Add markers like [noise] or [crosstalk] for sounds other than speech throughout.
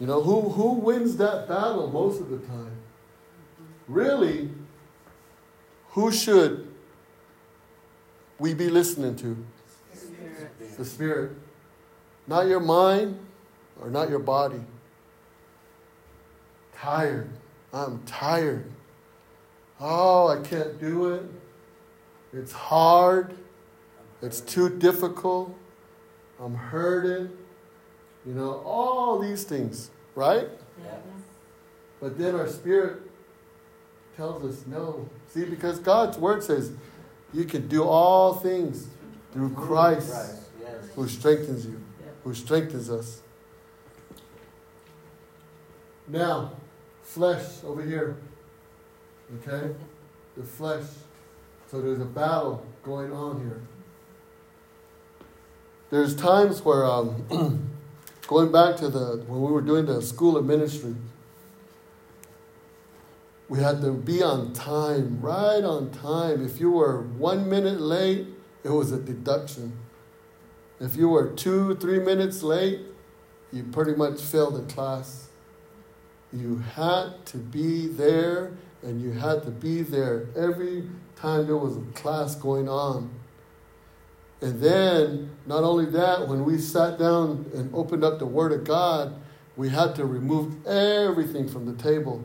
You know, who, who wins that battle most of the time? Really, who should we be listening to? Spirit. The Spirit. Not your mind or not your body. Tired. I'm tired. Oh, I can't do it. It's hard. It's too difficult. I'm hurting. You know, all these things, right? Yes. But then our spirit tells us no. See, because God's word says you can do all things through Christ yes. who strengthens you, Yeah. who strengthens us. Now, flesh over here. Okay? The flesh. So there's a battle going on here. There's times where, um, [clears throat] going back to the, when we were doing the school of ministry, we had to be on time, right on time. If you were one minute late, it was a deduction. If you were two, three minutes late, you pretty much failed the class. You had to be there, and you had to be there every time there was a class going on. And then, not only that, when we sat down and opened up the Word of God, we had to remove everything from the table.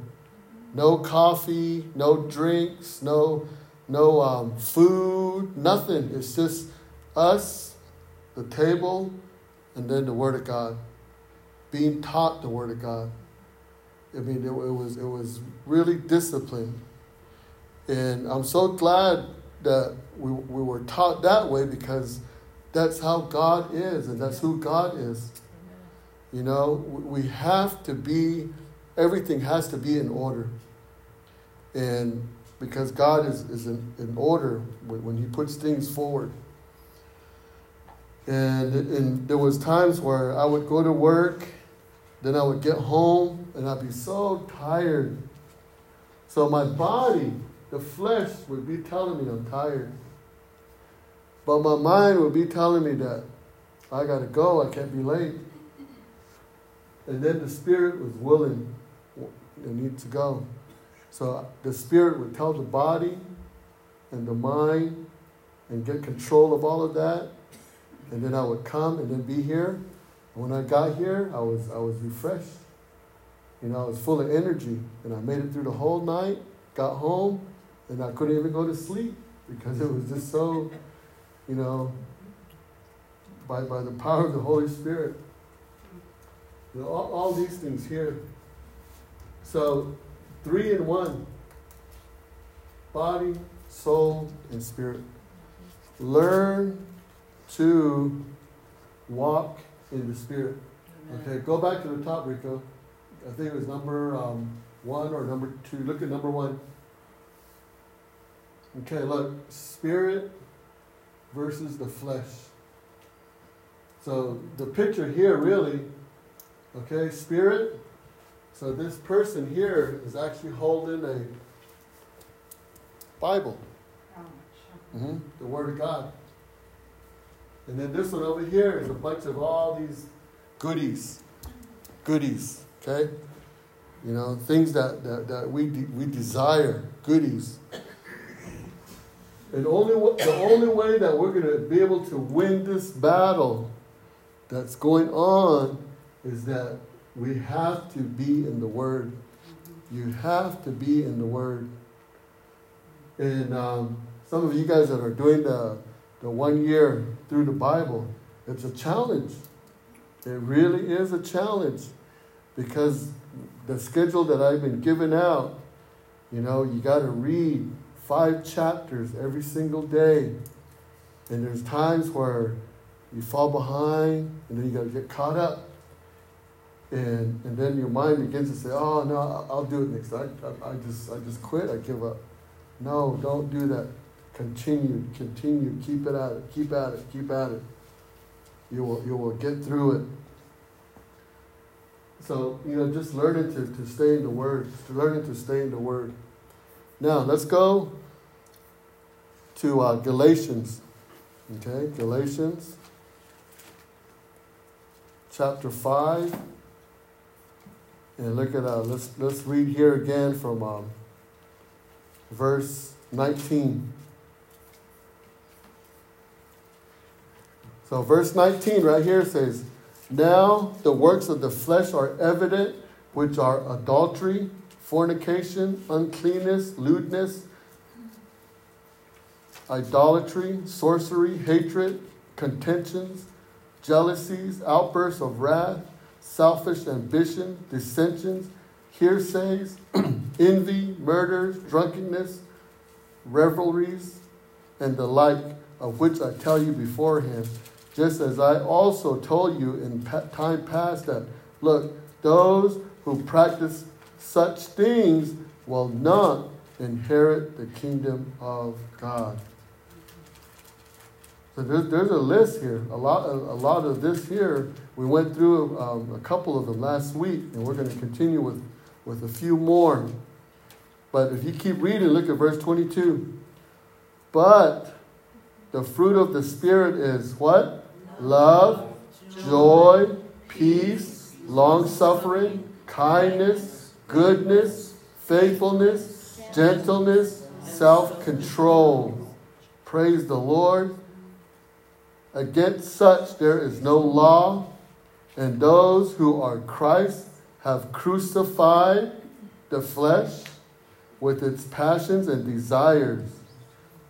No coffee, no drinks, no, no um, food, nothing. It's just us, the table, and then the Word of God. Being taught the Word of God. I mean, it, it was it was really disciplined, and I'm so glad that we, we were taught that way because that's how God is, and that's who God is. You know, we have to be, everything has to be in order. And because God is, is in, in order when, He puts things forward. And, and there was times where I would go to work, then I would get home, and I'd be so tired. So my body, the flesh, would be telling me I'm tired. But my mind would be telling me that I got to go, I can't be late. And then the spirit was willing, I need to go. So uh, the spirit would tell the body and the mind and get control of all of that. And then I would come and then be here. And when I got here, I was I was refreshed. You know, I was full of energy. And I made it through the whole night, got home, and I couldn't even go to sleep because it was just so, you know, by, by the power of the Holy Spirit. You know, all, all these things here. So three in one body, soul, and spirit. Learn to walk in the spirit. Okay, go back to the top, Rico. I think it was number um, one or number two. Look at number one. Okay, look, spirit versus the flesh. So the picture here really, okay, spirit. So this person here is actually holding a Bible, mm-hmm. the Word of God. And then this one over here is a bunch of all these goodies, goodies, okay? You know, things that, that, that we, de- we desire, goodies. And only the only way that we're going to be able to win this battle that's going on is that we have to be in the Word. You have to be in the Word. And um, some of you guys that are doing the, the one year through the Bible, it's a challenge. It really is a challenge because the schedule that I've been given out, you know, you got to read five chapters every single day. And there's times where you fall behind and then you got to get caught up. And, and then your mind begins to say, oh, no, I'll, do it next time. I, I, just, I just quit. I give up. No, don't do that. Continue, continue, keep it at it, keep at it, keep at it. You will, you will get through it. So, you know, just learning to, to stay in the Word, learning to stay in the Word. Now, let's go to uh, Galatians. Okay, Galatians chapter 5. And look at uh, let's let's read here again from um, verse 19. So verse 19 right here says, Now the works of the flesh are evident, which are adultery, fornication, uncleanness, lewdness, idolatry, sorcery, hatred, contentions, jealousies, outbursts of wrath, selfish ambition, dissensions, heresies, [clears throat] envy, murders, drunkenness, revelries, and the like, of which I tell you beforehand, just as I also told you in time past that, look, those who practice such things will not inherit the kingdom of God. So there's, there's a list here. A lot, a, a lot of this here, we went through um, a couple of them last week, and we're going to continue with, with a few more. But if you keep reading, look at verse 22. But the fruit of the Spirit is what? Love, joy, peace, long suffering, kindness, goodness, faithfulness, gentleness, self control. Praise the Lord. Against such there is no law, and those who are Christ have crucified the flesh with its passions and desires.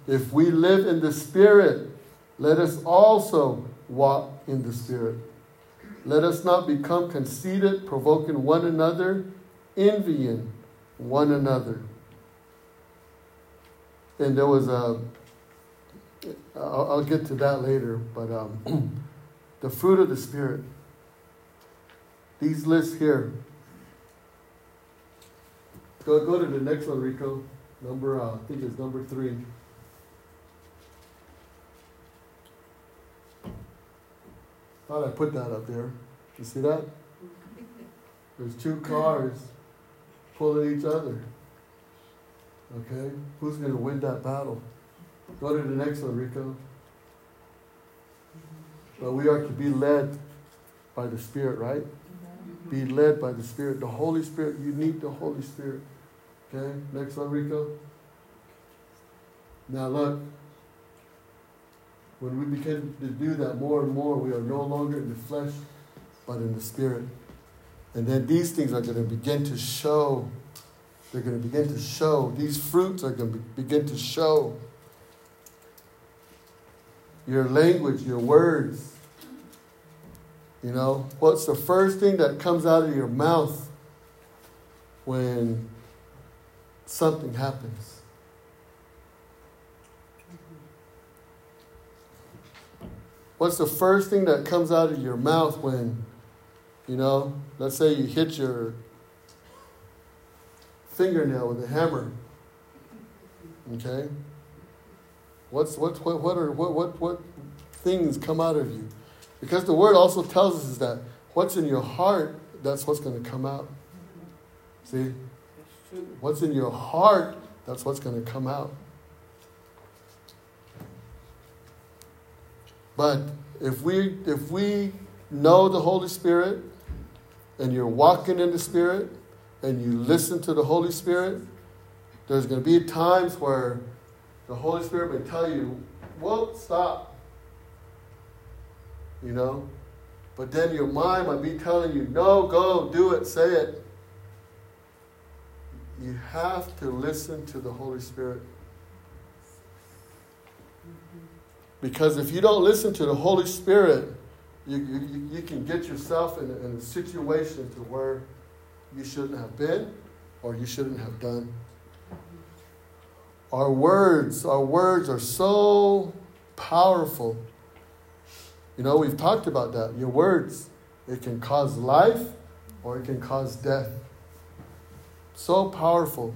If we live in the Spirit, let us also walk in the Spirit. Let us not become conceited, provoking one another, envying one another. And there was a I'll, I'll get to that later, but um, [clears throat] the fruit of the Spirit. These lists here. Go, go to the next one, Rico. Number, uh, I think it's number three. Thought I put that up there. You see that? There's two cars pulling each other. Okay? Who's going to win that battle? Go to the next one, Rico. But we are to be led by the Spirit, right? Be led by the Spirit. The Holy Spirit, you need the Holy Spirit. Okay, next one, Rico. Now, look, when we begin to do that more and more, we are no longer in the flesh, but in the Spirit. And then these things are going to begin to show. They're going to begin to show. These fruits are going to begin to show your language, your words. You know, what's the first thing that comes out of your mouth when something happens? What's the first thing that comes out of your mouth when, you know, let's say you hit your fingernail with a hammer? Okay? What's what what what are what what what things come out of you? Because the word also tells us is that what's in your heart, that's what's going to come out. See? What's in your heart, that's what's going to come out. But if we if we know the Holy Spirit and you're walking in the Spirit and you listen to the Holy Spirit, there's going to be times where the Holy Spirit may tell you, well, stop. You know? But then your mind might be telling you, no, go, do it, say it. You have to listen to the Holy Spirit. Because if you don't listen to the Holy Spirit, you, you, you can get yourself in in a situation to where you shouldn't have been or you shouldn't have done. Our words, our words are so powerful. You know, we've talked about that. Your words, it can cause life or it can cause death. So powerful.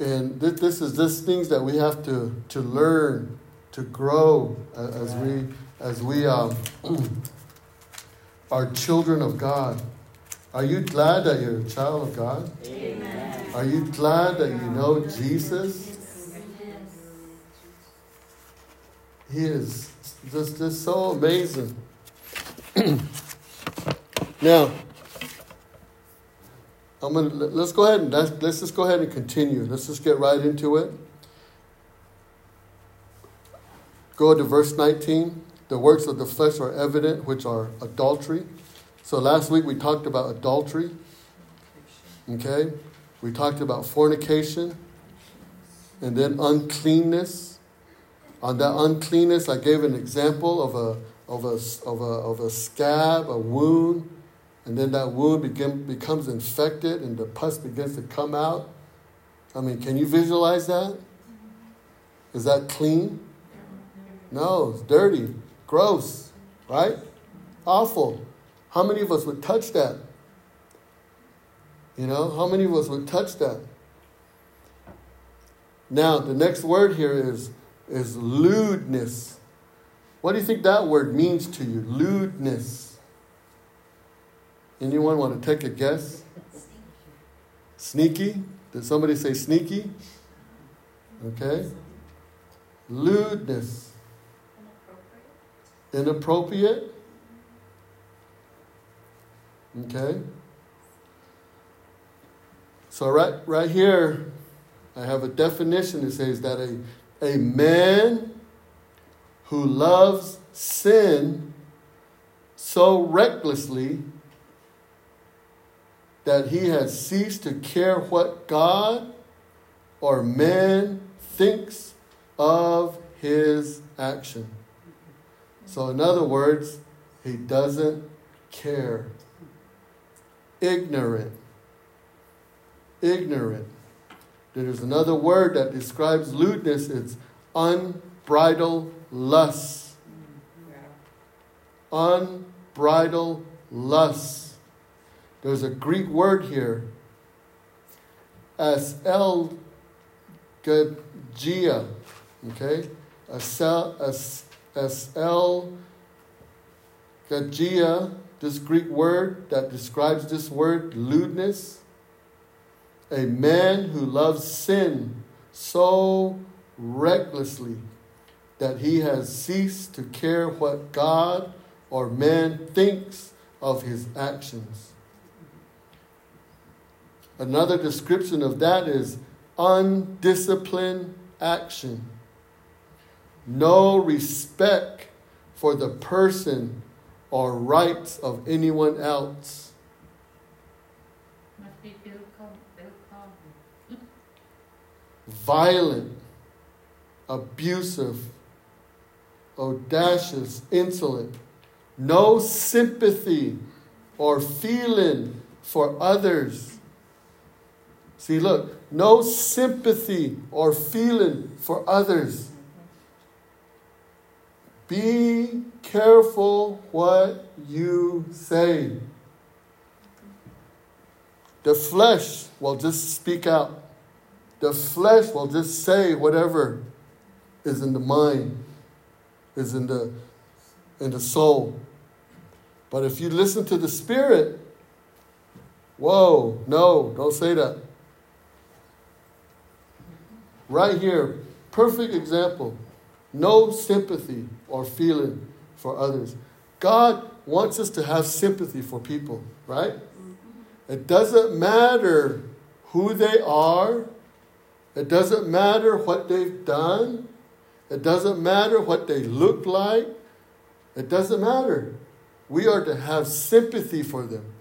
And this, this is this things that we have to, to learn, to grow as we as we um, [clears throat] are children of God. Are you glad that you're a child of God? Amen. Are you glad that you know Jesus? He is just, just so amazing. [clears throat] Now, I'm gonna let's go ahead and let's, let's just go ahead and continue. Let's just get right into it. Go to verse 19. The works of the flesh are evident, which are adultery. So last week we talked about adultery. Okay? We talked about fornication and then uncleanness. On that uncleanness, I gave an example of a of a of a of a scab, a wound, and then that wound begin, becomes infected and the pus begins to come out. I mean, can you visualize that? Is that clean? No, it's dirty, gross, right? Awful. How many of us would touch that? You know, how many of us would touch that? Now, the next word here is, is lewdness. What do you think that word means to you? Lewdness. Anyone want to take a guess? Sneaky? Did somebody say sneaky? Okay. Lewdness. Inappropriate. Okay. So right right here, I have a definition that says that a, a man who loves sin so recklessly that he has ceased to care what God or man thinks of his action. So, in other words, he doesn't care. Ignorant. Ignorant. There's another word that describes lewdness it's unbridled lust. Unbridled lust. There's a Greek word here, as el gagia, okay? As el gagia, this Greek word that describes this word, lewdness a man who loves sin so recklessly that he has ceased to care what God or man thinks of his actions. Another description of that is undisciplined action. No respect for the person or rights of anyone else. Violent, abusive, audacious, insolent, no sympathy or feeling for others. See, look, no sympathy or feeling for others. Be careful what you say. The flesh will just speak out. The flesh will just say whatever is in the mind, is in the in the soul. But if you listen to the spirit, whoa, no, don't say that. Right here, perfect example. No sympathy or feeling for others. God wants us to have sympathy for people, right? It doesn't matter who they are, it doesn't matter what they've done. It doesn't matter what they look like. It doesn't matter. We are to have sympathy for them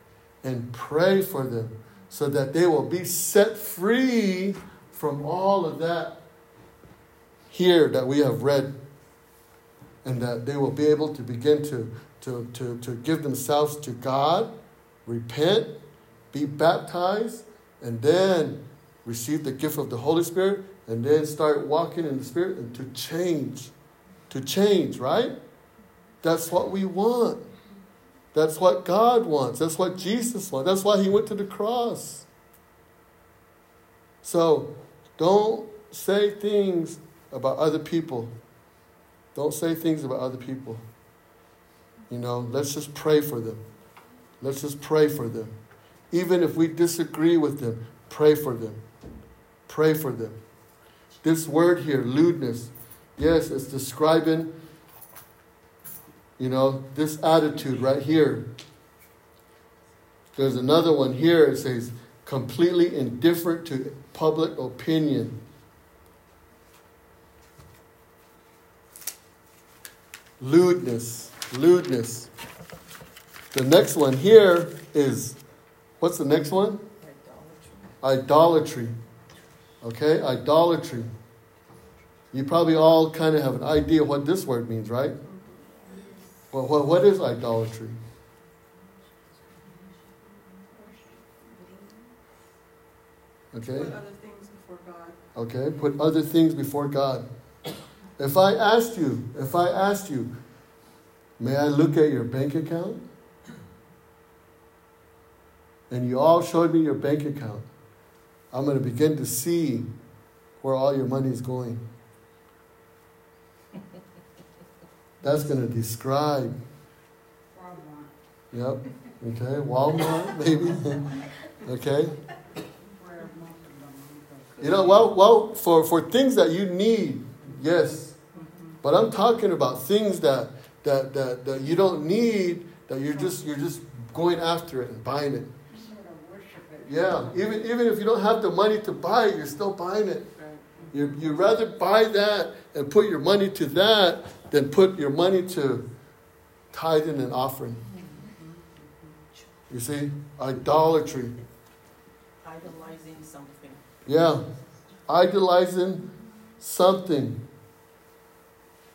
and pray for them so that they will be set free from all of that here that we have read and that they will be able to begin to, to, to, to give themselves to God, repent, be baptized, and then receive the gift of the Holy Spirit, and then start walking in the Spirit and to change. To change, right? That's what we want. That's what God wants. That's what Jesus wants. That's why He went to the cross. So don't say things about other people. Don't say things about other people. You know, let's just pray for them. Let's just pray for them. Even if we disagree with them, pray for them. Pray for them. This word here, lewdness, yes, it's describing, you know, this attitude right here. There's another one here. It says, completely indifferent to public opinion. Lewdness. Lewdness. The next one here is what's the next one? Idolatry. Idolatry. Okay, idolatry. You probably all kind of have an idea what this word means, right? Well, what, what is idolatry? Okay. Put other things before God. Okay, put other things before God. If I asked you, if I asked you, may I look at your bank account? And you all showed me your bank account. I'm going to begin to see where all your money is going. That's going to describe. Walmart. Yep. Okay. Walmart, [laughs] maybe. okay. You know, well, well, for, for things that you need, yes. But I'm talking about things that, that, that, that you don't need, that you're just you're just going after it and buying it. Yeah, even, even if you don't have the money to buy it, you're still buying it. You, you'd rather buy that and put your money to that than put your money to tithing and offering. You see? Idolatry. Idolizing something. Yeah. Idolizing something.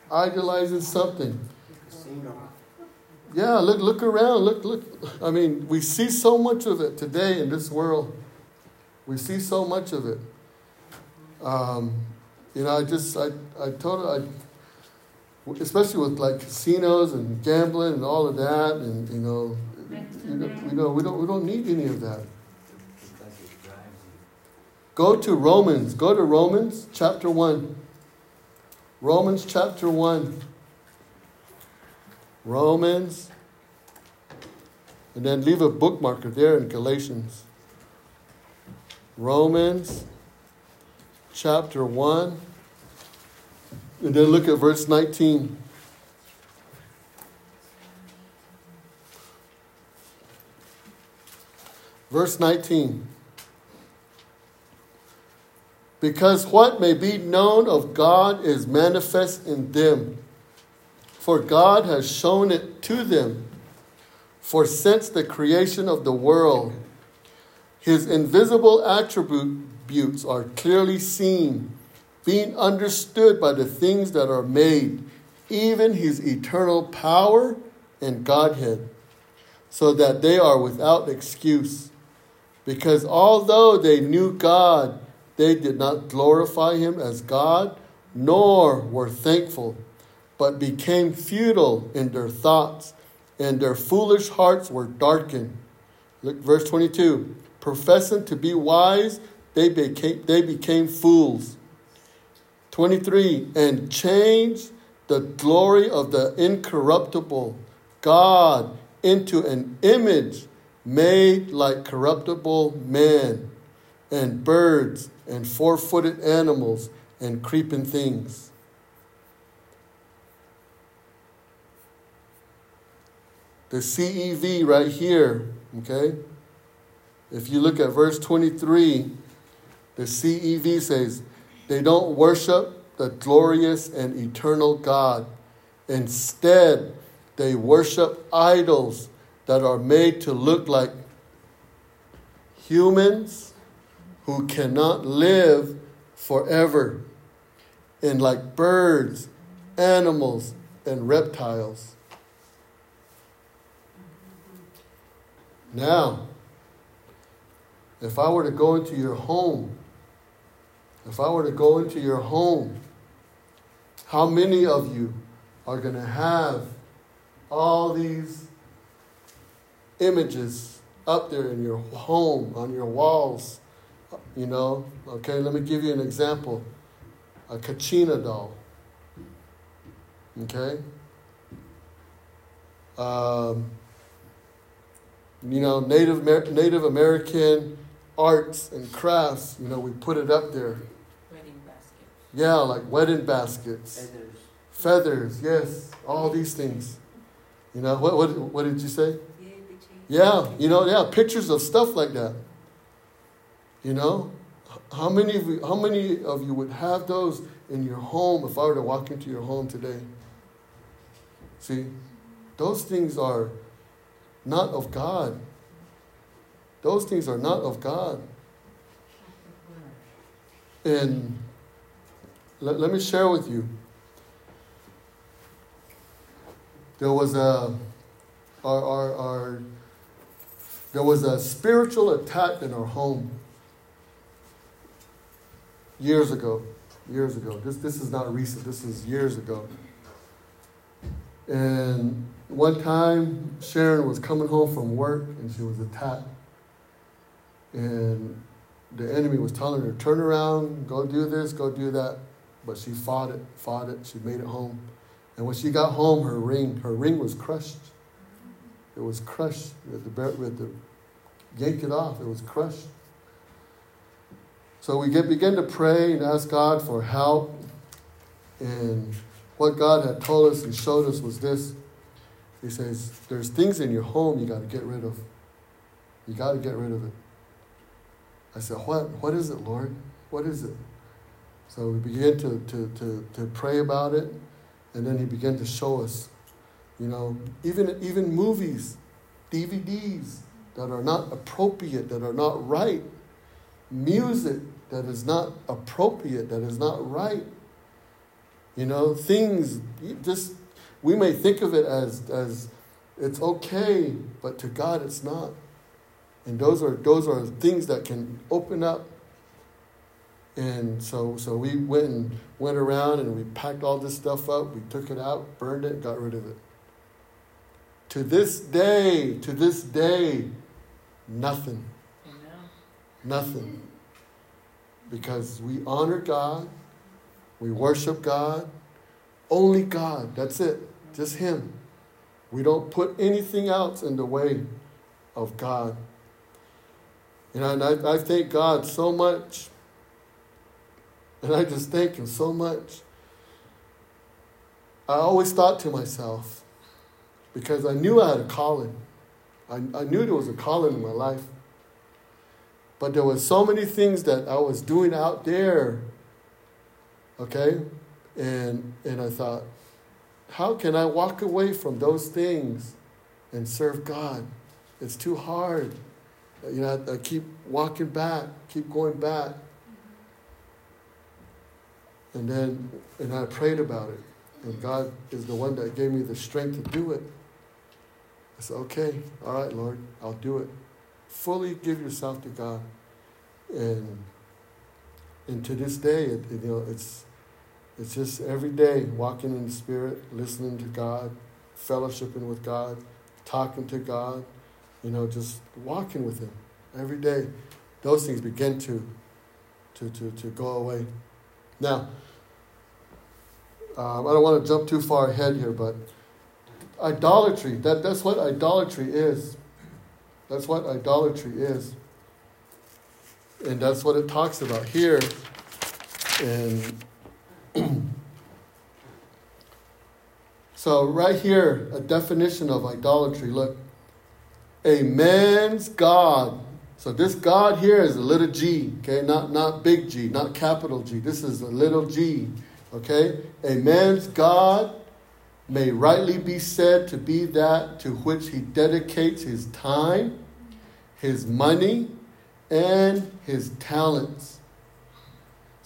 Idolizing something. Yeah, look look around. Look look I mean, we see so much of it today in this world. We see so much of it. Um, you know, I just I I told I especially with like casinos and gambling and all of that, and you know, you know, you know, we don't we don't need any of that. Go to Romans. Go to Romans chapter one. Romans chapter one. Romans, and then leave a bookmarker there in Galatians. Romans chapter 1. And then look at verse 19. Verse 19. Because what may be known of God is manifest in them, for God has shown it to them. For since the creation of the world, his invisible attributes are clearly seen being understood by the things that are made, even his eternal power and Godhead, so that they are without excuse. Because although they knew God, they did not glorify him as God, nor were thankful, but became futile in their thoughts, and their foolish hearts were darkened. Look, verse 22 professing to be wise, they became, they became fools 23 and changed the glory of the incorruptible God into an image made like corruptible man and birds and four footed animals and creeping things. The CEV right here, okay? If you look at verse 23, the CEV says, they don't worship the glorious and eternal God. Instead, they worship idols that are made to look like humans who cannot live forever, and like birds, animals, and reptiles. Now, if I were to go into your home if I were to go into your home, how many of you are going to have all these images up there in your home, on your walls? You know, okay, let me give you an example a Kachina doll. Okay? Um, you know, Native, Native American arts and crafts, you know, we put it up there. Wedding baskets. Yeah, like wedding baskets. Feathers. Feathers, yes. All these things. You know, what, what, what did you say? Yeah, you know, yeah, pictures of stuff like that. You know, how many of you, how many of you would have those in your home if I were to walk into your home today? See, those things are not of God. Those things are not of God. And let, let me share with you. There was a our, our, our there was a spiritual attack in our home years ago. Years ago. This this is not recent. This is years ago. And one time Sharon was coming home from work and she was attacked. And the enemy was telling her, turn around, go do this, go do that. But she fought it, fought it, she made it home. And when she got home, her ring, her ring was crushed. It was crushed. We had to, we had to yank it off. It was crushed. So we get, begin to pray and ask God for help. And what God had told us and showed us was this. He says, There's things in your home you got to get rid of. You got to get rid of it. I said, What? What is it, Lord? What is it? So we began to, to, to, to pray about it, and then He began to show us, you know, even, even movies, DVDs that are not appropriate, that are not right, music that is not appropriate, that is not right. You know, things just we may think of it as as it's okay, but to God it's not. And those are those are things that can open up. And so so we went and went around and we packed all this stuff up, we took it out, burned it, got rid of it. To this day, to this day, nothing. Nothing. Because we honor God, we worship God, only God, that's it, just Him. We don't put anything else in the way of God. You know, and I, I thank God so much. And I just thank Him so much. I always thought to myself, because I knew I had a calling. I, I knew there was a calling in my life. But there were so many things that I was doing out there, okay? And, and I thought, how can I walk away from those things and serve God? It's too hard. You know, I, I keep walking back, keep going back. And then, and I prayed about it. And God is the one that gave me the strength to do it. I said, okay, all right, Lord, I'll do it. Fully give yourself to God. And, and to this day, it, you know, it's, it's just every day walking in the Spirit, listening to God, fellowshipping with God, talking to God, you know, just walking with Him every day. Those things begin to, to, to, to go away. Now, um, I don't want to jump too far ahead here, but idolatry, that, that's what idolatry is. That's what idolatry is. And that's what it talks about here. And [clears throat] so, right here, a definition of idolatry. Look, a man's God. So, this God here is a little g, okay? Not, not big G, not capital G. This is a little g, okay? A man's God may rightly be said to be that to which he dedicates his time, his money, and his talents.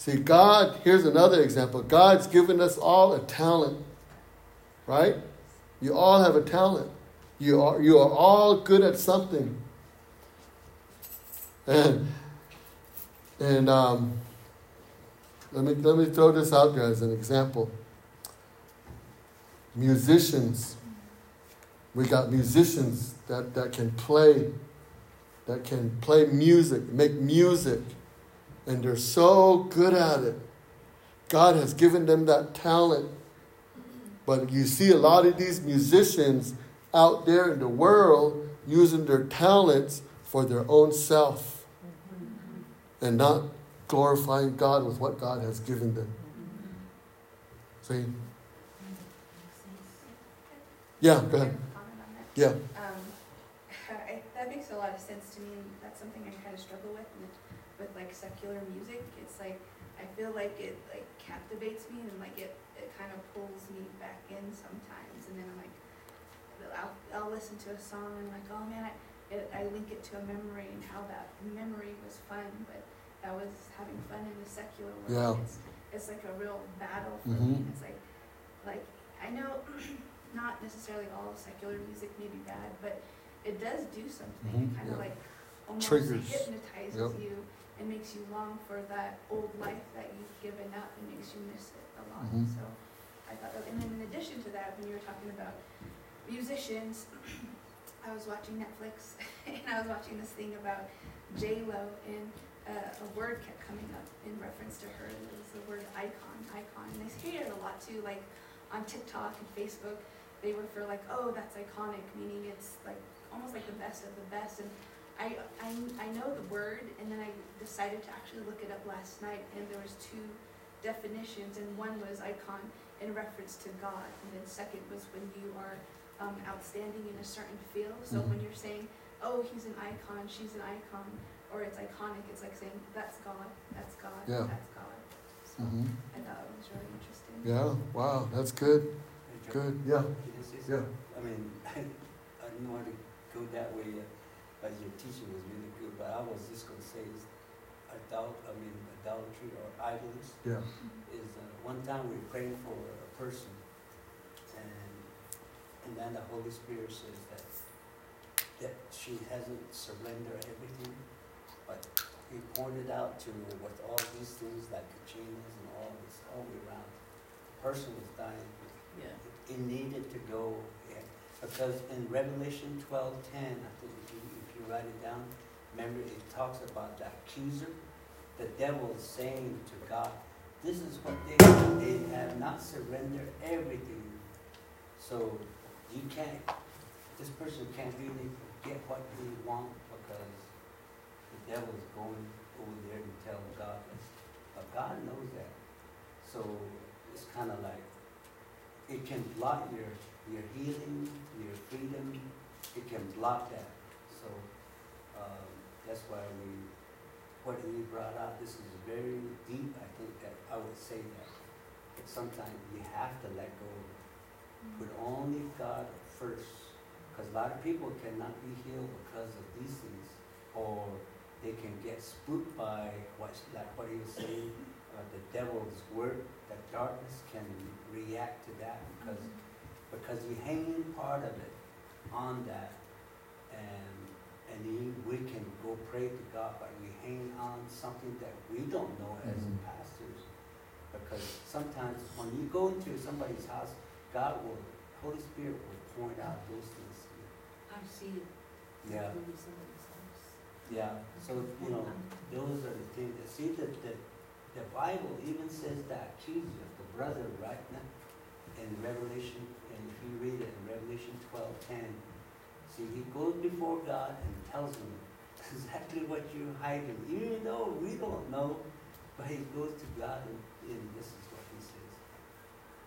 See, God, here's another example. God's given us all a talent, right? You all have a talent. You are, you are all good at something. And, and um, let, me, let me throw this out there as an example musicians. We got musicians that, that can play, that can play music, make music, and they're so good at it. God has given them that talent. But you see a lot of these musicians out there in the world using their talents for their own self and not glorifying God with what God has given them. See? Yeah, go ahead. Yeah. Um, [laughs] that makes a lot of sense to me, that's something I kind of struggle with, with, like secular music. It's like, I feel like it like captivates me and like it, it kind of pulls me back in sometimes, and then I'm like, I'll, I'll listen to a song and I'm like, oh man, I, it, I link it to a memory and how that memory was fun, but that was having fun in the secular world. Yeah. It's, it's like a real battle for Mhm. me. It's like, like I know [clears throat] not necessarily all secular music may be bad, but it does do something. Mhm, It kind of yeah. like almost Triggers. hypnotizes Yep. you and makes you long for that old life that you've given up and makes you miss it a lot. Mhm. So I thought, and then in addition to that, when you were talking about musicians, [clears throat] I was watching Netflix [laughs] and I was watching this thing about J Lo and uh, a word kept coming up in reference to her. It was the word icon, icon. And I hear it a lot too, like on TikTok and Facebook. They refer like, oh, that's iconic, meaning it's like almost like the best of the best. And I, I, I know the word, and then I decided to actually look it up last night, and there was two definitions, and one was icon in reference to God, and then second was when you are um, outstanding in a certain field. So Mhm. when you're saying, oh, he's an icon, she's an icon, or it's iconic, it's like saying, that's God, that's God, Yeah. that's God. So Mhm. I thought it was really interesting. Yeah, wow, that's good. Good. Yeah. I Yeah. I mean, [laughs] I didn't want to go that way, uh, but your teaching was really good, but I was just gonna say is adult, I mean, idolatry or idols Yeah. is, uh, one time we were praying for a person, and, and then the Holy Spirit says that, that she hasn't surrendered everything, but he pointed out to her with all these things like Kachinas and all this, all the way around. The person was dying, Yeah. it needed to go, yeah, because in Revelation twelve ten, I think if you, if you write it down, remember it talks about the accuser, the devil saying to God, this is what they, they have not surrendered everything. So you can't, this person can't really get what they want because the devil is going over there to tell God this. But God knows that. So it's kind of like, it can block your, your healing, your freedom, it can block that. Um, that's why we, what he brought out, this is very deep, I think that, I would say that. But sometimes you have to let go, put only God first. Because a lot of people cannot be healed because of these things, or they can get spooked by what's, like what he was saying, uh, the devil's work, that darkness can react to that because, because you hang in part of it on that, and, and you, we can go pray to God, but we hang on something that we don't know as Mhm. pastors. Because sometimes when you go into somebody's house, God will, Holy Spirit will point out those things to you. I see it. Yeah. When you somebody's house. Yeah, so, you know, those are the things, that see, that, that, the Bible even says that accuser, the brother, right now, in Revelation, and if you read it in Revelation twelve ten, see, he goes before God and tells him exactly what you're hiding, even though we don't know, but he goes to God and, and this is what he says.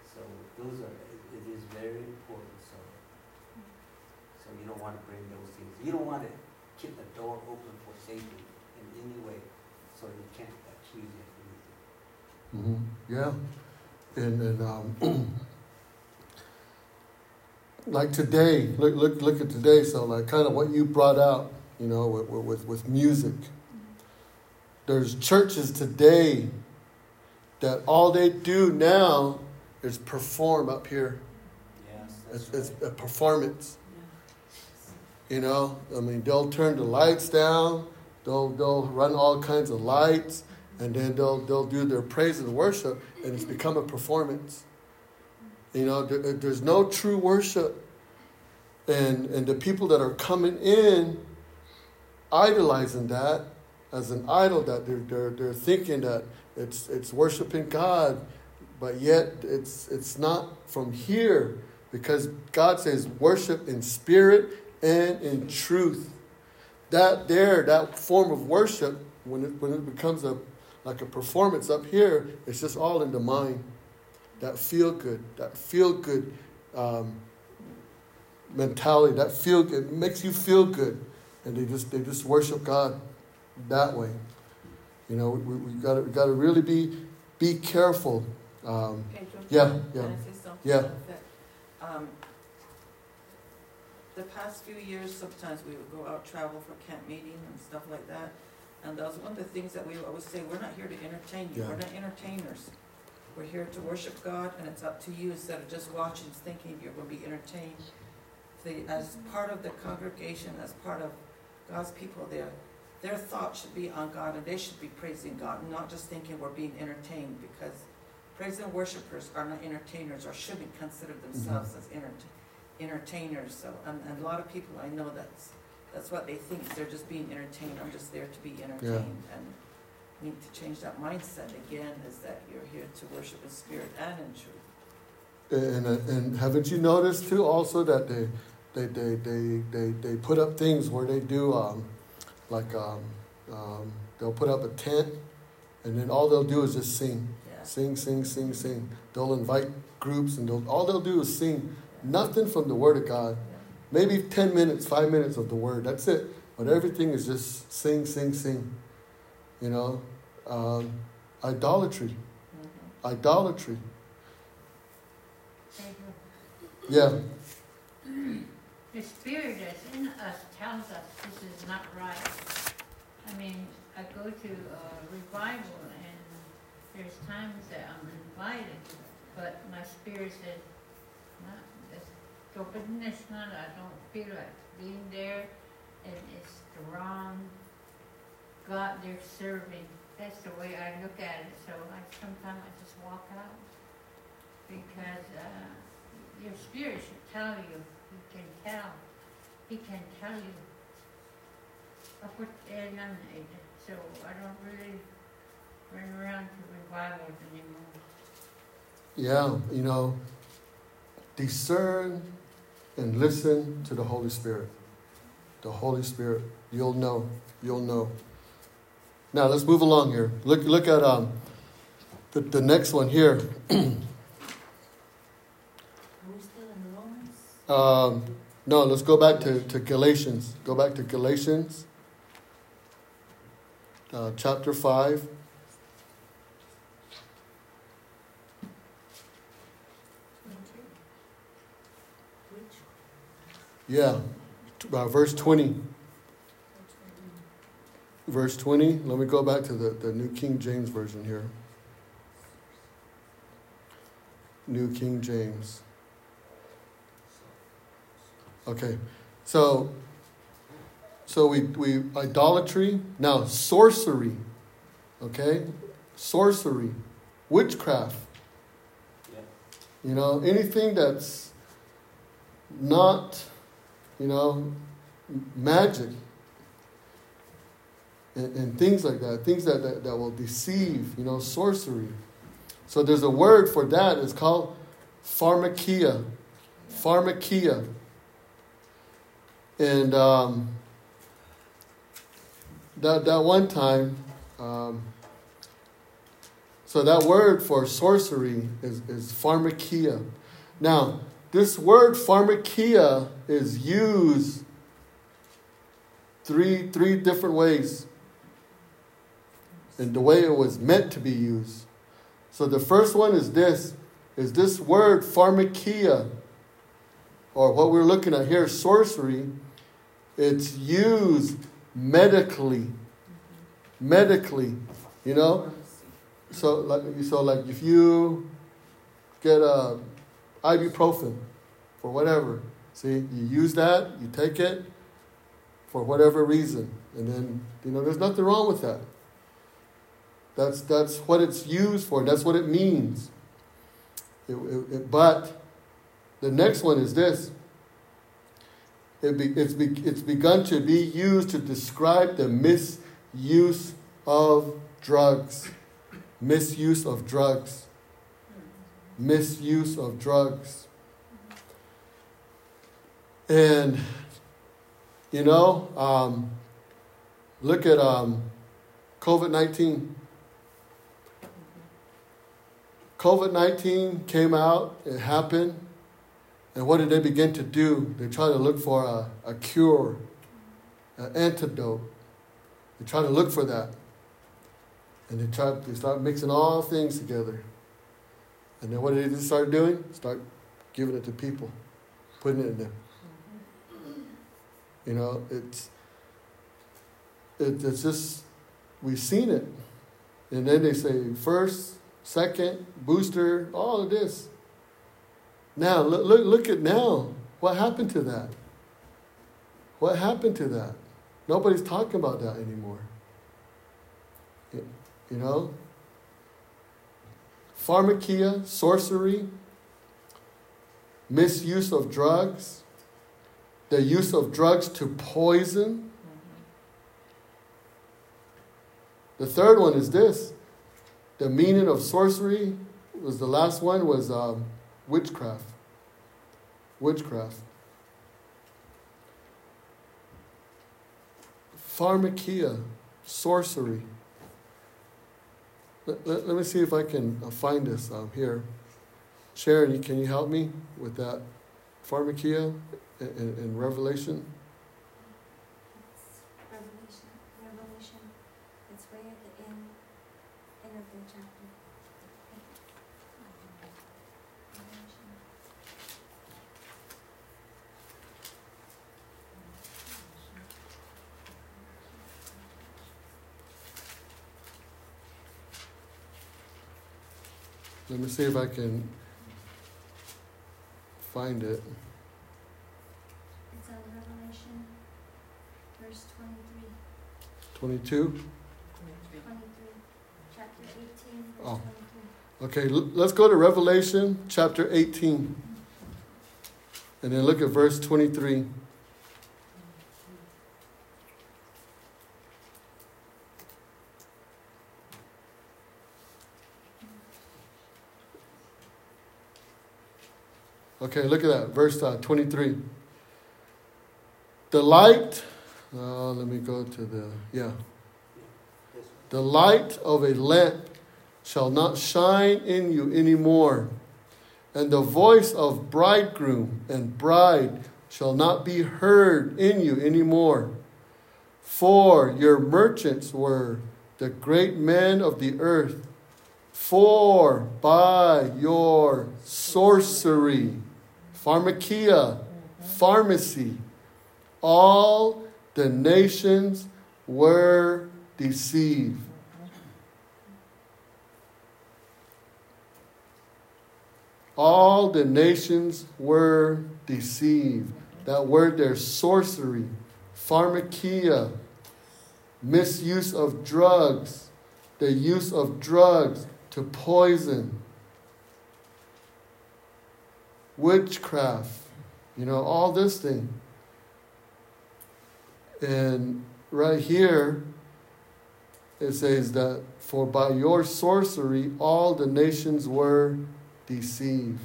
So those are, it, it is very important, so, so you don't wanna bring those things, you don't wanna keep the door open for Satan in any way, so he can't accuse you of anything. hmm Yeah. And, and um, [clears throat] like today, look, look, look at today. So, like, kind of what you brought out, you know, with, with, with music. There's churches today that all they do now is perform up here. Yes, It's, that's it's right. a performance. Yeah. You know, I mean, they'll turn the lights down. They'll they'll run all kinds of lights, and then they'll they'll do their praise and worship, and it's become a performance. You know, there, uh, there's no true worship, and and the people that are coming in, idolizing that as an idol, that they're they're, they're thinking that it's it's worshiping God, but yet it's it's not from here, because God says worship in spirit and in truth. That there, that form of worship, when it when it becomes a like a performance up here, it's just all in the mind. That feel good, that feel good um, mentality, that feel good makes you feel good, and they just they just worship God that way. You know, we we got we got to really be be careful. Um, Yeah, yeah. I say something Yeah. that? Um, The past few years, sometimes we would go out, travel for camp meeting and stuff like that. And that was one of the things that we always say, we're not here to entertain you, we're not entertainers. We're here to worship God, and it's up to you, instead of just watching, thinking you're gonna be entertained. The, as part of the congregation, as part of God's people, their, their thought should be on God, and they should be praising God, not just thinking we're being entertained, because praise and worshipers are not entertainers, or shouldn't consider mm-hmm. themselves as enter- entertainers, so, and, and a lot of people I know that's, that's what they think, they're just being entertained, I'm just there to be entertained, and we need to change that mindset again, is that you're here to worship in spirit and in truth. And, uh, and haven't you noticed too also that they they, they, they, they, they put up things where they do um, like um, um, they'll put up a tent and then all they'll do is just sing. Yeah. sing sing sing sing. They'll invite groups and they'll, all they'll do is sing. Nothing from the word of god. Yeah. maybe 10 minutes 5 minutes of the word. That's it. But everything is just sing sing sing you know um, idolatry. Mhm. idolatry. Yeah. The spirit that's in us tells us this is not right. I mean, I go to a revival and there's times that I'm invited, but my spirit says, not, this, this not, I don't feel like being there and it's the wrong God they're serving. That's the way I look at it, so I, sometimes I just walk out. Because, uh, your spirit should tell you, he can tell, he can tell you. I put and I'm, so I don't really run around to revivals anymore. Yeah, you know, discern and listen to the Holy Spirit. The Holy Spirit, you'll know, you'll know. Now let's move along here. Look, look at um, the, the next one here. [clears throat] Um, no, let's go back to, to Galatians. Go back to Galatians, uh, chapter 5. Yeah, uh, verse 20. Verse 20. Let me go back to the, the New King James Version here. New King James. Okay, so so we we idolatry now sorcery, okay, sorcery, witchcraft. Yeah. You know anything that's not, you know, magic and, and things like that, things that, that that will deceive. You know, sorcery. So there's a word for that. It's called pharmakia. Pharmakia. And um, that, that one time, um, so that word for sorcery is, is pharmakia. Now, this word pharmakia is used three, three different ways in the way it was meant to be used. So the first one is this is this word pharmakia or what we're looking at here sorcery it's used medically medically you know so like so like if you get a ibuprofen for whatever see you use that you take it for whatever reason and then you know there's nothing wrong with that that's that's what it's used for that's what it means it, it, it- but the next one is this it be, it's, be, it's begun to be used to describe the misuse of drugs. Misuse of drugs. Misuse of drugs. And, you know, um, look at um, COVID 19. COVID 19 came out, it happened, And what did they begin to do? They try to look for a, a cure, an antidote. They try to look for that. And they try they start mixing all things together. And then what did they start doing? Start giving it to people, putting it in them. You know, it's it, it's just we've seen it. And then they say first, second, booster, all of this. Now, look, look, look at now. What happened to that? What happened to that? Nobody's talking about that anymore. You know? Pharmakia, sorcery, misuse of drugs, the use of drugs to poison. Mm-hmm. The third one is this. The meaning of sorcery was the last one was um, witchcraft. Witchcraft. Pharmakia, sorcery. Let, let, let, me see if I can uh, find this um, here. Sharon, can you help me with that pharmakia in, in, in Revelation? Let me see if I can find it. It's on Revelation, verse 23. 22? 23. Chapter 18, verse oh. 23. Okay, l- let's go to Revelation chapter 18. And then look at verse 23. Okay, look at that, verse uh, 23. The light, uh, let me go to the, yeah. The light of a lamp shall not shine in you anymore, and the voice of bridegroom and bride shall not be heard in you anymore. For your merchants were the great men of the earth, for by your sorcery pharmakia, pharmacy. All the nations were deceived. All the nations were deceived. That word there, sorcery, pharmakia, misuse of drugs, the use of drugs to poison witchcraft, you know, all this thing. And right here, it says that for by your sorcery all the nations were deceived.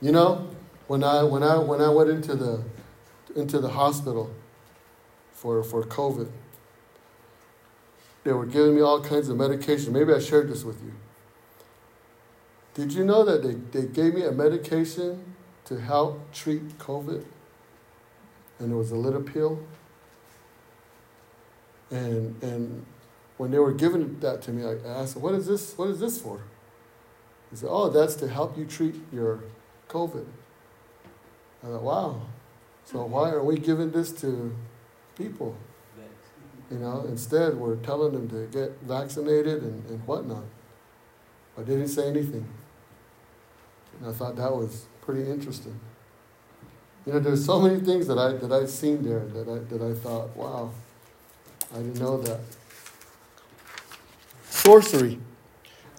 You know, when I when I when I went into the into the hospital for for COVID, they were giving me all kinds of medication. Maybe I shared this with you. Did you know that they, they gave me a medication to help treat COVID? And it was a little pill. And, and when they were giving that to me, I asked, what is this, what is this for? He said, oh, that's to help you treat your COVID. I thought, wow. So why are we giving this to people? You know, instead we're telling them to get vaccinated and, and whatnot. But they didn't say anything. And I thought that was pretty interesting. You know, there's so many things that I that I've seen there that I that I thought, wow, I didn't know that. Sorcery.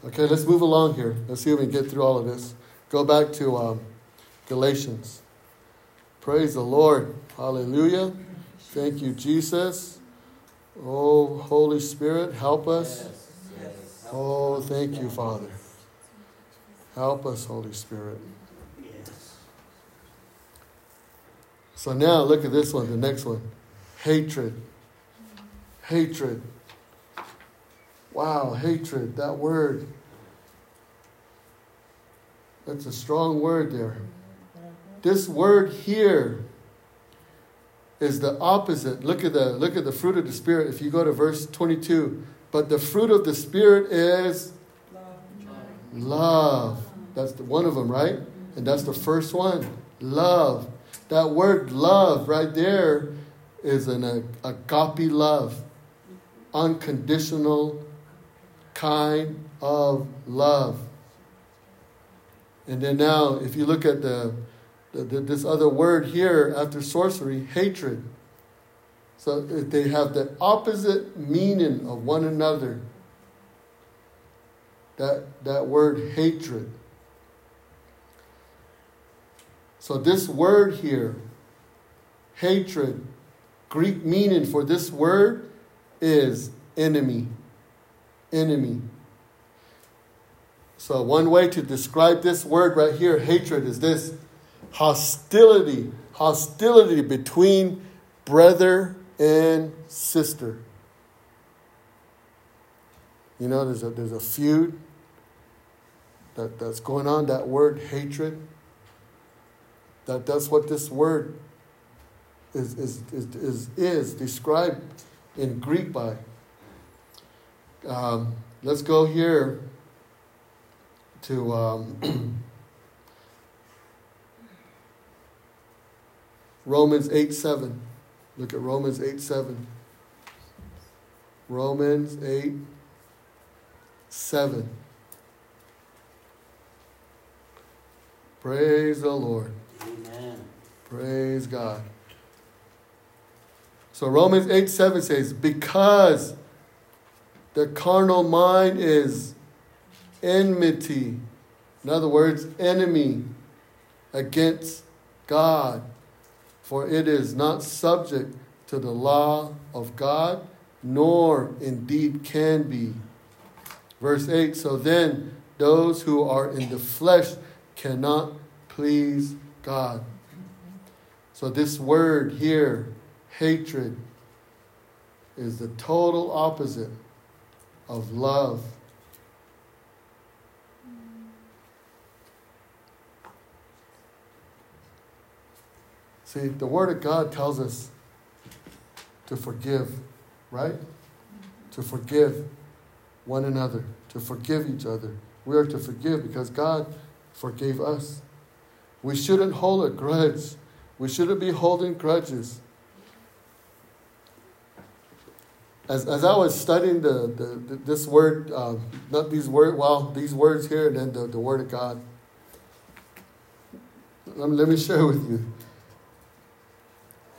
Okay, let's move along here. Let's see if we can get through all of this. Go back to um, Galatians. Praise the Lord. Hallelujah. Thank you, Jesus. Oh, Holy Spirit, help us. Oh, thank you, Father. Help us, Holy Spirit. Yes. So now look at this one, the next one. Hatred. Hatred. Wow, hatred, that word. That's a strong word there. This word here is the opposite. Look at the look at the fruit of the spirit. If you go to verse 22, but the fruit of the spirit is love. That's the, one of them, right? And that's the first one. Love. That word love right there is an agape love. Unconditional kind of love. And then now, if you look at the, the, the, this other word here after sorcery, hatred. So they have the opposite meaning of one another. That, that word hatred. So this word here, hatred, Greek meaning for this word is enemy. Enemy. So, one way to describe this word right here, hatred, is this hostility, hostility between brother and sister. You know, there's a, there's a feud that, that's going on, that word hatred. That, that's what this word is, is, is, is, is described in Greek by. Um, let's go here to um, [clears throat] Romans 8 7. Look at Romans 8 7. Romans 8 7. Praise the Lord. Amen. Praise God. So Romans 8 7 says, Because the carnal mind is enmity. In other words, enemy against God. For it is not subject to the law of God, nor indeed can be. Verse 8 So then, those who are in the flesh cannot please God. So, this word here, hatred, is the total opposite of love. See, the Word of God tells us to forgive, right? To forgive one another, to forgive each other. We are to forgive because God forgave us. We shouldn't hold a grudge. We shouldn't be holding grudges. As, as I was studying the, the, the this word, um, not these words, well, these words here, and then the, the Word of God, let me, let me share with you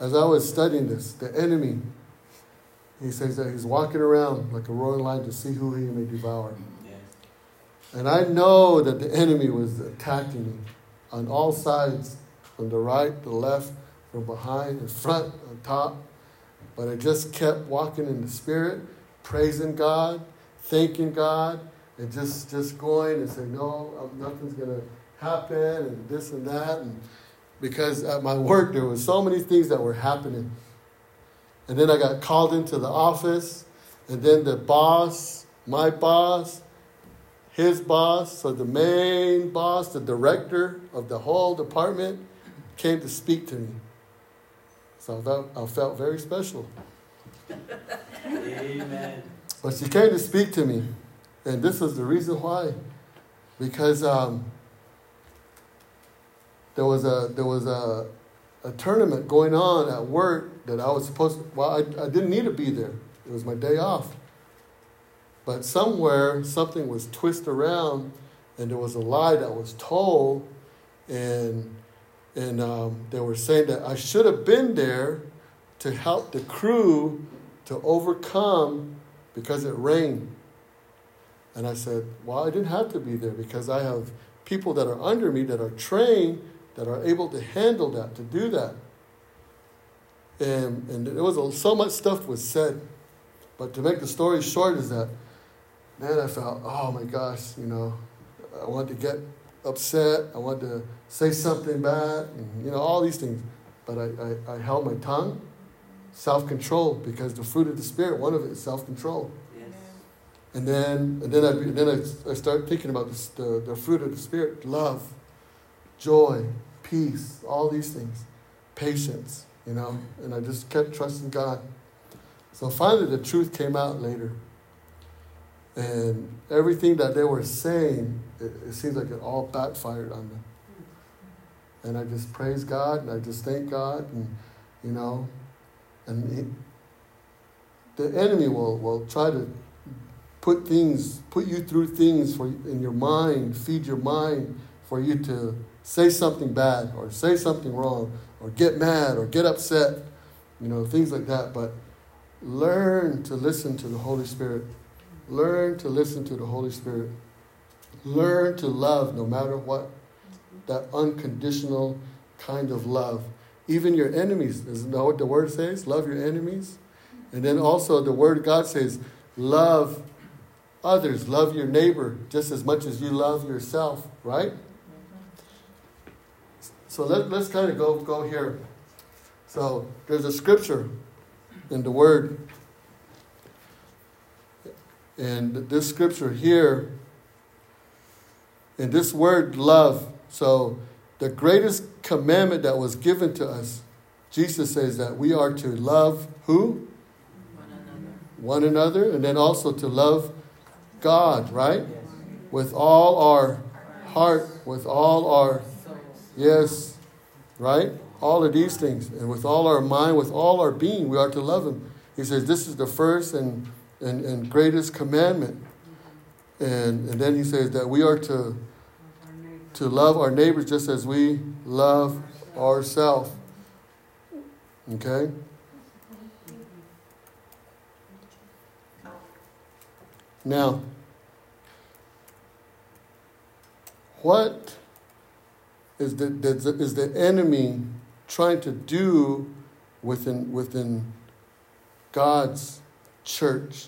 as I was studying this, the enemy, he says that he's walking around like a roaring lion to see who he may devour. And I know that the enemy was attacking me on all sides, from the right, the left, from behind, in front, on top. But I just kept walking in the Spirit, praising God, thanking God, and just, just going and saying, no, nothing's going to happen, and this and that. And because at my work there was so many things that were happening. And then I got called into the office, and then the boss, my boss, his boss, so the main boss, the director of the whole department, came to speak to me. So I felt, I felt very special. Amen. But she came to speak to me, and this is the reason why. Because um, there was a there was a, a tournament going on at work that I was supposed to, well, I, I didn't need to be there. It was my day off. But somewhere something was twisted around and there was a lie that was told and and um, they were saying that I should have been there to help the crew to overcome because it rained. And I said, Well, I didn't have to be there because I have people that are under me that are trained that are able to handle that, to do that. And, and there was a, so much stuff was said. But to make the story short is that, man, I felt, oh my gosh, you know, I wanted to get upset. I wanted to say something bad, and, you know, all these things. But I, I, I held my tongue, self control, because the fruit of the Spirit, one of it is self control. Yes. And then, and then, I, and then I, I start thinking about this, the, the fruit of the Spirit love, joy, peace, all these things, patience, you know. And I just kept trusting God. So finally, the truth came out later. And everything that they were saying, it, it seems like it all backfired on them. And I just praise God and I just thank God and, you know, and he, the enemy will, will try to put things, put you through things for in your mind, feed your mind for you to say something bad or say something wrong or get mad or get upset, you know, things like that. But learn to listen to the Holy Spirit. Learn to listen to the Holy Spirit. Learn to love no matter what. That unconditional kind of love. Even your enemies. Isn't that what the word says? Love your enemies. And then also the word God says, love others, love your neighbor just as much as you love yourself, right? So let, let's kind of go, go here. So there's a scripture in the Word. And this scripture here, in this word love, so the greatest commandment that was given to us, Jesus says that we are to love who? One another. One another, and then also to love God, right? With all our heart, with all our, yes, right? All of these things. And with all our mind, with all our being, we are to love Him. He says this is the first and, and, and greatest commandment. And, and then He says that we are to, to love our neighbors just as we love ourselves. Okay? Now, what is the, the, is the enemy trying to do within, within God's church?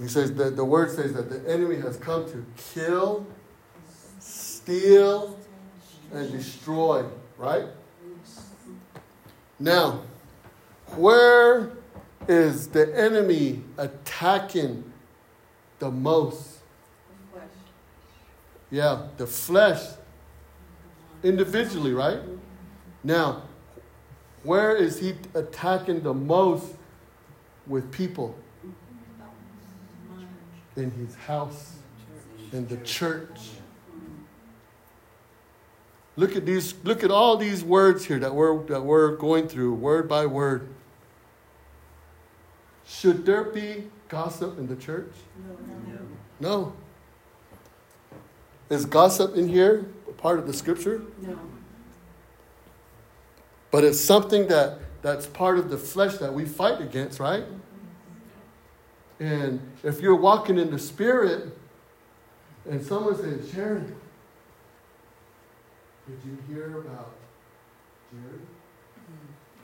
He says that the word says that the enemy has come to kill, steal, and destroy, right? Now, where is the enemy attacking the most? Yeah, the flesh individually, right? Now, where is he attacking the most with people? In his house, in the church. Look at these, look at all these words here that we're, that we're going through, word by word. Should there be gossip in the church? No. No. Is gossip in here a part of the scripture? No. But it's something that, that's part of the flesh that we fight against, right? And if you're walking in the spirit and someone says, Sharon, did you hear about Jerry?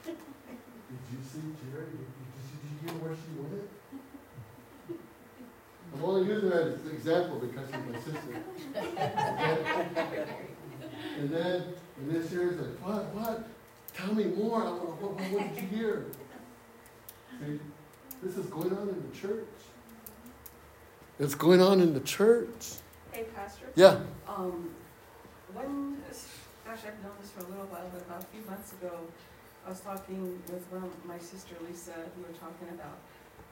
Mm. Did you see Jerry? Did you, did you hear where she went? I'm only using that as an example because she's my sister. and then, and then Sherry's like, what, what? Tell me more. I want, what, what, what did you hear? See, this is going on in the church. It's going on in the church. Hey, Pastor. Yeah. Um, when, gosh, I've known this for a little while, but about a few months ago, I was talking with one my sister Lisa, we were talking about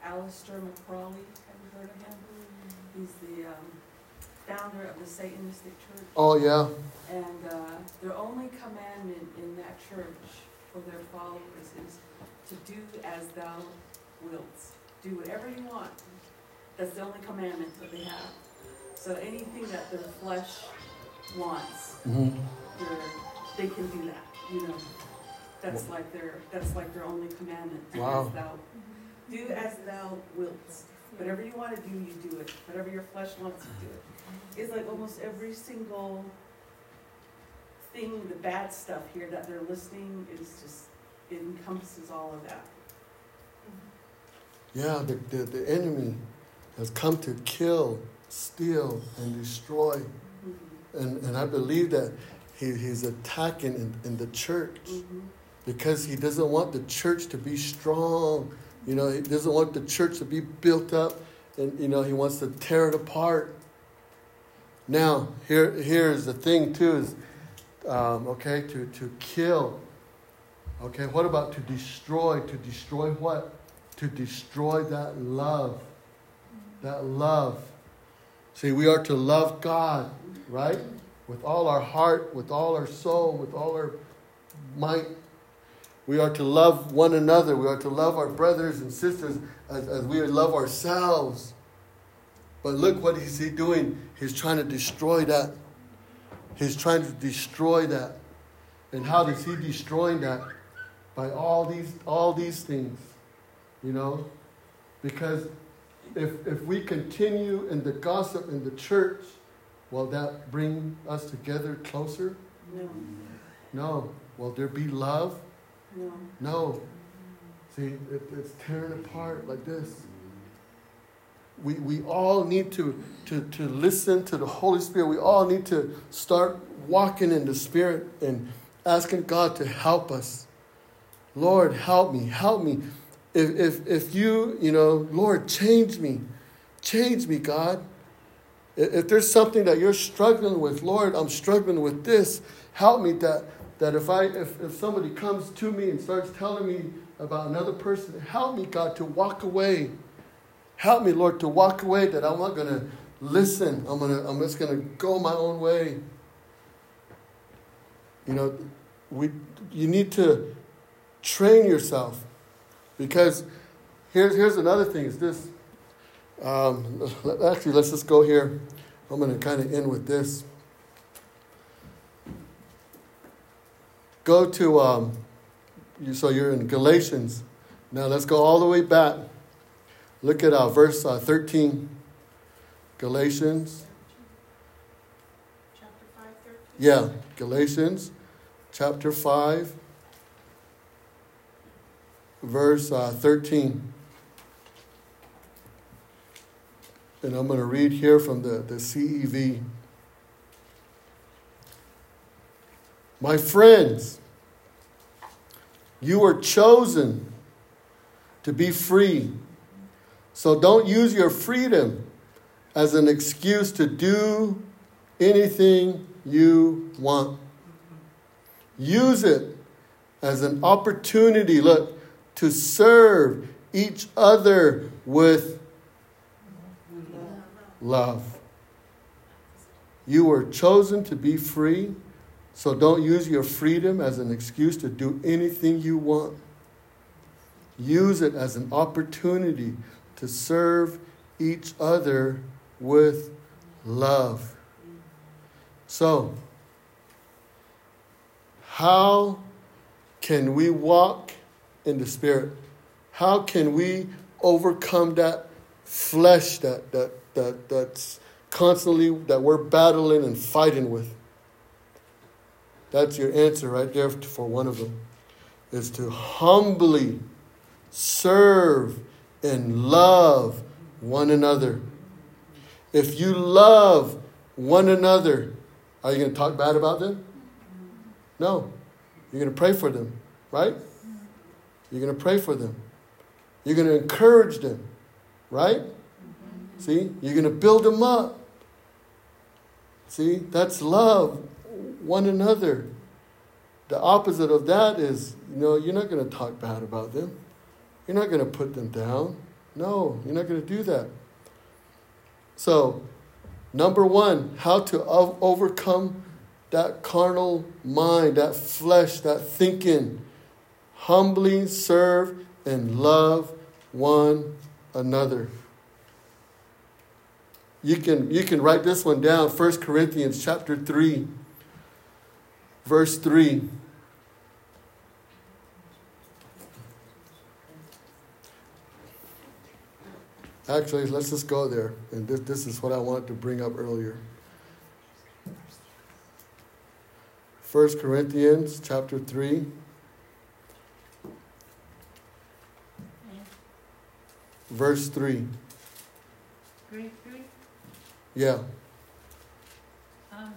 Aleister McCrawley. Have you heard of him? He's the um, founder of the Satanistic Church. Oh, yeah. And uh, their only commandment in that church for their followers is to do as thou wilt. Do whatever you want. That's the only commandment that they have. So anything that their flesh wants, hmm they're, can do that. You know, that's like their that's like their only commandment. Wow. as thou do as thou wilt. Whatever you want to do, you do it. Whatever your flesh wants, you do it. It's like almost every single thing, the bad stuff here that they're listening is just it encompasses all of that. Yeah, the, the, the enemy has come to kill, steal, and destroy. And, and I believe that he, he's attacking in, in the church Mhm. because he doesn't want the church to be strong, You know, he doesn't want the church to be built up, and you know, he wants to tear it apart. Now, here, here's the thing too: is um, okay to to kill. Okay, what about to destroy? To destroy what? To destroy that love. That love. See, we are to love God, right? With all our heart, with all our soul, with all our might. We are to love one another. We are to love our brothers and sisters as, as we love ourselves. But look what is he doing? He's trying to destroy that. He's trying to destroy that. And how does he destroy that? By all these all these things. You know? Because if if we continue in the gossip in the church, will that bring us together closer? No, No. Will there be love? No. No. See, it, it's tearing apart like this. We, we all need to, to, to listen to the Holy Spirit. We all need to start walking in the Spirit and asking God to help us. Lord, help me, help me. If, if, if you, you know, Lord, change me. Change me, God. If, if there's something that you're struggling with, Lord, I'm struggling with this. Help me that that if I if, if somebody comes to me and starts telling me about another person, help me, God, to walk away. Help me, Lord, to walk away, that I'm not gonna listen. I'm gonna I'm just gonna go my own way. You know, we you need to train yourself because here's here's another thing is this um, [laughs] actually let's just go here i'm going to kind of end with this go to um, you, so you're in galatians. Now let's go all the way back. Look at uh, verse uh, 13 galatians. Chapter five, thirteen. yeah galatians chapter 5 verse uh, 13 and i'm going to read here from the, the cev my friends you were chosen to be free. So don't use your freedom as an excuse to do anything you want. Use it as an opportunity, look, to serve each other with love. You were chosen to be free, so don't use your freedom as an excuse to do anything you want. Use it as an opportunity to serve each other with love. So, how can we walk in the Spirit? How can we overcome that flesh that, that, that, that's constantly that we're battling and fighting with? That's your answer right there for one of them. Is to humbly serve and love one another. If you love one another, are you going to talk bad about them? No. You're going to pray for them, right? You're going to pray for them. You're going to encourage them, right? See? You're going to build them up. See? That's love one another. The opposite of that is, you know, you're not going to talk bad about them. You're not going to put them down. No, you're not going to do that. So, number one, how to overcome that carnal mind, that flesh, that thinking. Humbly serve and love one another. You can, you can write this one down 1 Corinthians chapter 3, verse 3. Actually, let's just go there. And this, this is what I wanted to bring up earlier. 1 Corinthians chapter 3, verse 3. Three, three, Yeah, um,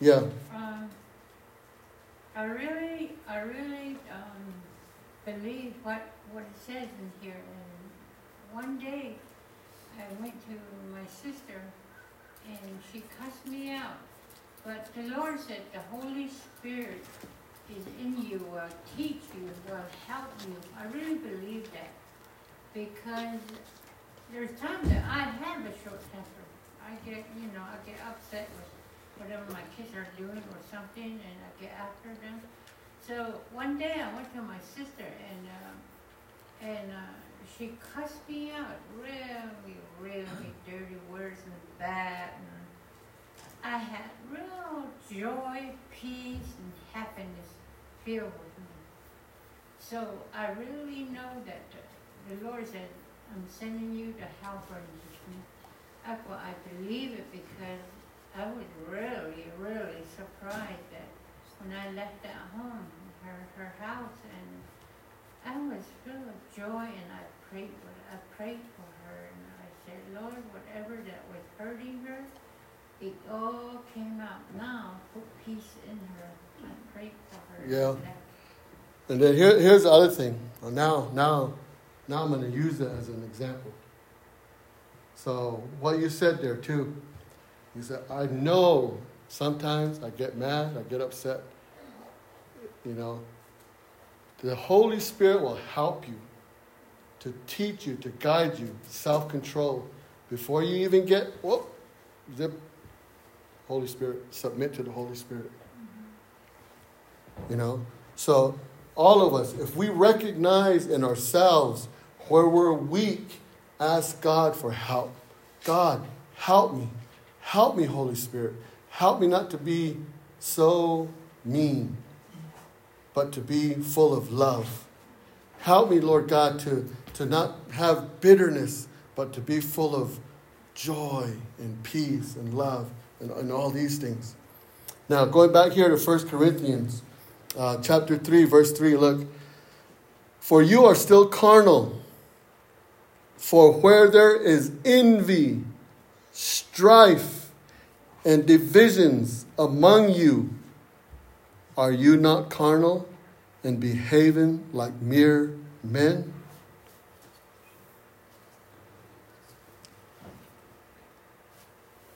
yeah. I really, I really, um, believe what, what it says in here. And one day, I went to my sister, and she cussed me out. But the Lord said the Holy Spirit is in you, will teach you, will help you. I really believe that. Because there's times that I have a short temper. I get, you know, I get upset with whatever my kids are doing or something, and I get after them. So one day I went to my sister, and uh, and uh, she cussed me out, really, really [clears throat] dirty words and bad. And I had real joy, peace, and happiness filled with me. So I really know that the Lord said, I'm sending you to help her and teach me. I, well, I believe it because I was really, really surprised that when I left that home, her, her house, and I was full of joy, and I prayed, I prayed for her, and I said, Lord, whatever that was hurting her, it all came out now. Put peace in her. I prayed for her. Yeah. And then here, here's the other thing. Well, now, now, now I'm going to use it as an example. So what you said there too, you said I know sometimes I get mad, I get upset. You know, the Holy Spirit will help you to teach you, to guide you, self-control. Before you even get whoop, zip, Holy Spirit, submit to the Holy Spirit. You know, so all of us, if we recognize in ourselves where we're weak, ask God for help. God, help me. Help me, Holy Spirit. Help me not to be so mean, but to be full of love. Help me, Lord God, to, to not have bitterness, but to be full of joy and peace and love and, and all these things. Now, going back here to 1 Corinthians uh, chapter 3, verse 3, look. For you are still carnal. For where there is envy, strife, and divisions among you, are you not carnal and behaving like mere men?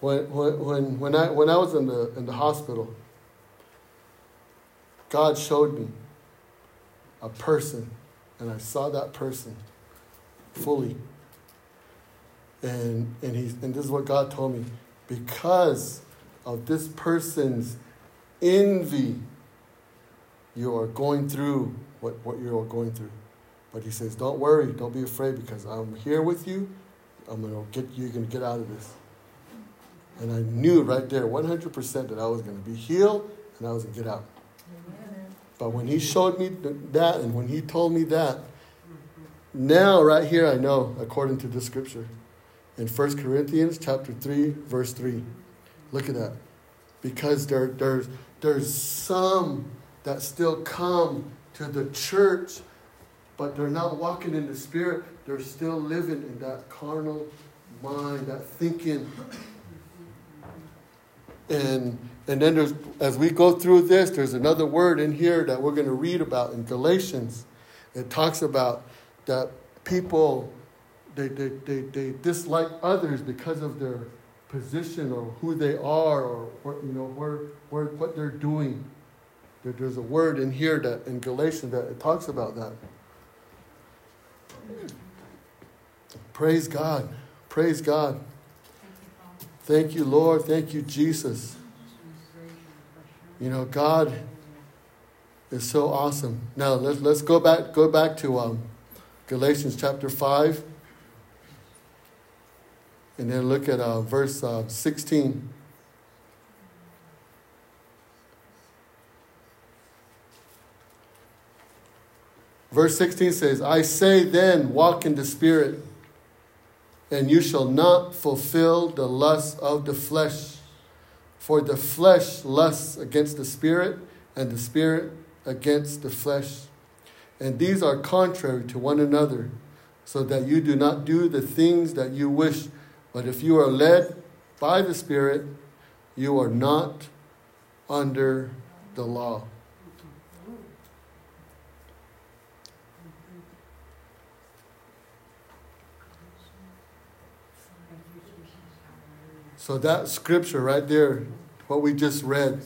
When, when, when, I, when I was in the, in the hospital, God showed me a person, and I saw that person fully. And, and, he, and this is what God told me because of this person's envy, you are going through what, what you're going through. But he says, Don't worry, don't be afraid because I'm here with you. I'm going to get you, you're going to get out of this. And I knew right there, 100%, that I was going to be healed and I was going to get out. But when he showed me that and when he told me that, now right here I know, according to the scripture. In 1 Corinthians chapter 3, verse 3. Look at that. Because there, there's, there's some that still come to the church, but they're not walking in the spirit. They're still living in that carnal mind, that thinking. And and then there's, as we go through this, there's another word in here that we're going to read about in Galatians. It talks about that people, they, they, they, they dislike others because of their position or who they are or what, you know, where, where, what they're doing. There, there's a word in here that in Galatians that it talks about that. Praise God. Praise God. Thank you, Lord. Thank you, Jesus. You know, God is so awesome. Now let's let's go back go back to um, Galatians chapter five, and then look at uh, verse uh, sixteen. Verse 16 says, I say then, walk in the Spirit, and you shall not fulfill the lust of the flesh. For the flesh lusts against the spirit, and the spirit against the flesh. And these are contrary to one another, so that you do not do the things that you wish. But if you are led by the Spirit, you are not under the law. So that scripture right there, what we just read,